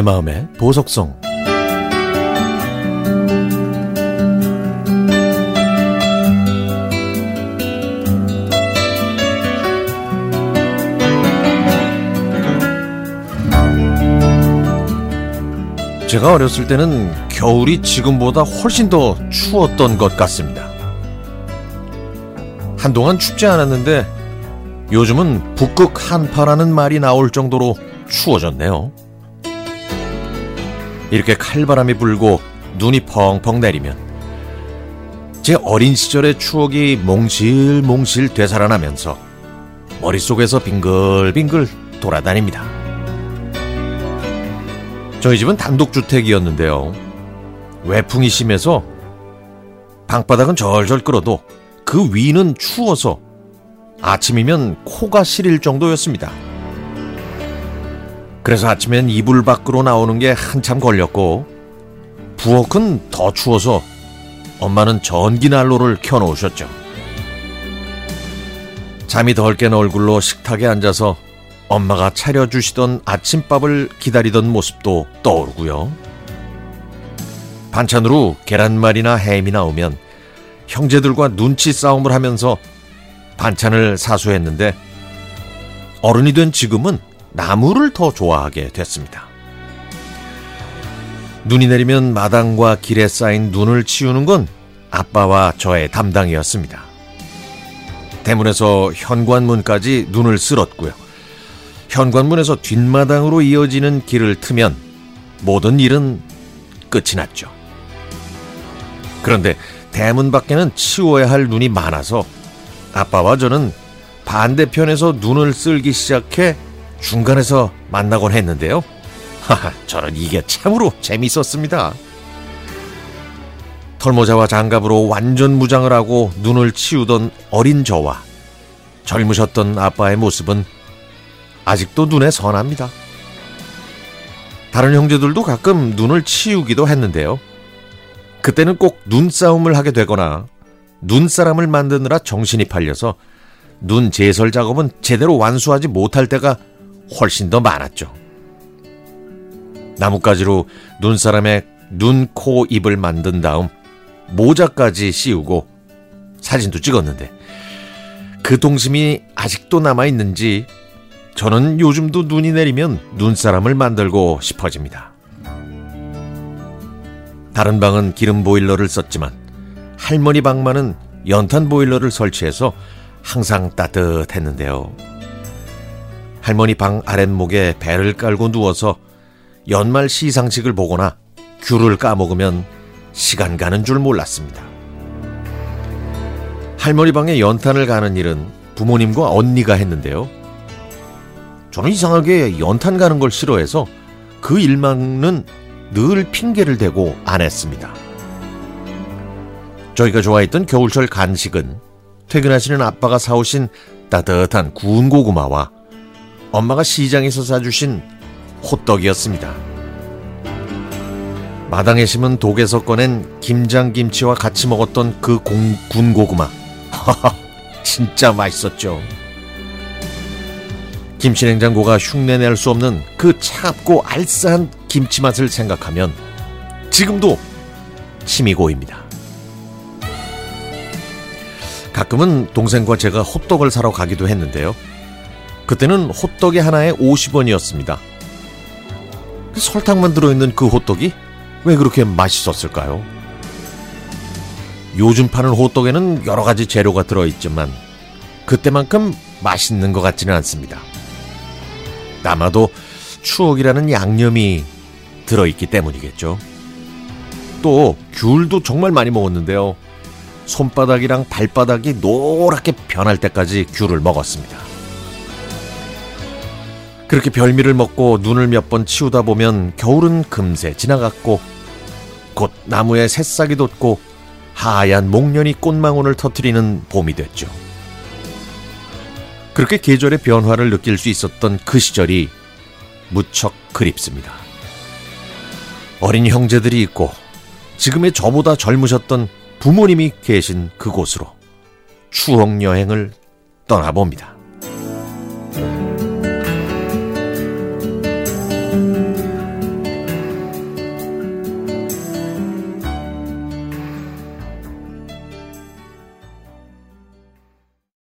내 마음의 보석성 제가 어렸을 때는 겨울이 지금보다 훨씬 더 추웠던 것 같습니다. 한동안 춥지 않았는데 요즘은 북극 한파라는 말이 나올 정도로 추워졌네요. 이렇게 칼바람이 불고 눈이 펑펑 내리면 제 어린 시절의 추억이 몽실몽실 되살아나면서 머릿속에서 빙글빙글 돌아다닙니다. 저희 집은 단독주택이었는데요. 외풍이 심해서 방바닥은 절절 끓어도 그 위는 추워서 아침이면 코가 시릴 정도였습니다. 그래서 아침엔 이불 밖으로 나오는 게 한참 걸렸고 부엌은 더 추워서 엄마는 전기난로를 켜놓으셨죠. 잠이 덜 깬 얼굴로 식탁에 앉아서 엄마가 차려주시던 아침밥을 기다리던 모습도 떠오르고요. 반찬으로 계란말이나 햄이 나오면 형제들과 눈치 싸움을 하면서 반찬을 사수했는데 어른이 된 지금은 나무를 더 좋아하게 됐습니다. 눈이 내리면 마당과 길에 쌓인 눈을 치우는 건 아빠와 저의 담당이었습니다. 대문에서 현관문까지 눈을 쓸었고요. 현관문에서 뒷마당으로 이어지는 길을 트면 모든 일은 끝이 났죠. 그런데 대문 밖에는 치워야 할 눈이 많아서 아빠와 저는 반대편에서 눈을 쓸기 시작해 중간에서 만나곤 했는데요. 저는 이게 참으로 재밌었습니다. 털모자와 장갑으로 완전 무장을 하고 눈을 치우던 어린 저와 젊으셨던 아빠의 모습은 아직도 눈에 선합니다. 다른 형제들도 가끔 눈을 치우기도 했는데요. 그때는 꼭 눈싸움을 하게 되거나 눈사람을 만드느라 정신이 팔려서 눈 제설 작업은 제대로 완수하지 못할 때가 훨씬 더 많았죠. 나뭇가지로 눈사람의 눈, 코, 입을 만든 다음 모자까지 씌우고 사진도 찍었는데 그 동심이 아직도 남아있는지 저는 요즘도 눈이 내리면 눈사람을 만들고 싶어집니다. 다른 방은 기름 보일러를 썼지만 할머니 방만은 연탄 보일러를 설치해서 항상 따뜻했는데요. 할머니 방 아랫목에 배를 깔고 누워서 연말 시상식을 보거나 귤을 까먹으면 시간 가는 줄 몰랐습니다. 할머니 방에 연탄을 가는 일은 부모님과 언니가 했는데요. 저는 이상하게 연탄 가는 걸 싫어해서 그 일만은 늘 핑계를 대고 안 했습니다. 저희가 좋아했던 겨울철 간식은 퇴근하시는 아빠가 사오신 따뜻한 구운 고구마와 엄마가 시장에서 사주신 호떡이었습니다. 마당에 심은 독에서 꺼낸 김장김치와 같이 먹었던 그 공, 군 고구마. 진짜 맛있었죠. 김치냉장고가 흉내낼 수 없는 그 차갑고 알싸한 김치 맛을 생각하면 지금도 침이 고입니다. 가끔은 동생과 제가 호떡을 사러 가기도 했는데요. 그때는 호떡이 하나에 50원이었습니다. 설탕만 들어있는 그 호떡이 왜 그렇게 맛있었을까요? 요즘 파는 호떡에는 여러 가지 재료가 들어있지만 그때만큼 맛있는 것 같지는 않습니다. 아마도 추억이라는 양념이 들어있기 때문이겠죠. 또 귤도 정말 많이 먹었는데요. 손바닥이랑 발바닥이 노랗게 변할 때까지 귤을 먹었습니다. 그렇게 별미를 먹고 눈을 몇 번 치우다 보면 겨울은 금세 지나갔고 곧 나무에 새싹이 돋고 하얀 목련이 꽃망울을 터트리는 봄이 됐죠. 그렇게 계절의 변화를 느낄 수 있었던 그 시절이 무척 그립습니다. 어린 형제들이 있고 지금의 저보다 젊으셨던 부모님이 계신 그곳으로 추억 여행을 떠나봅니다.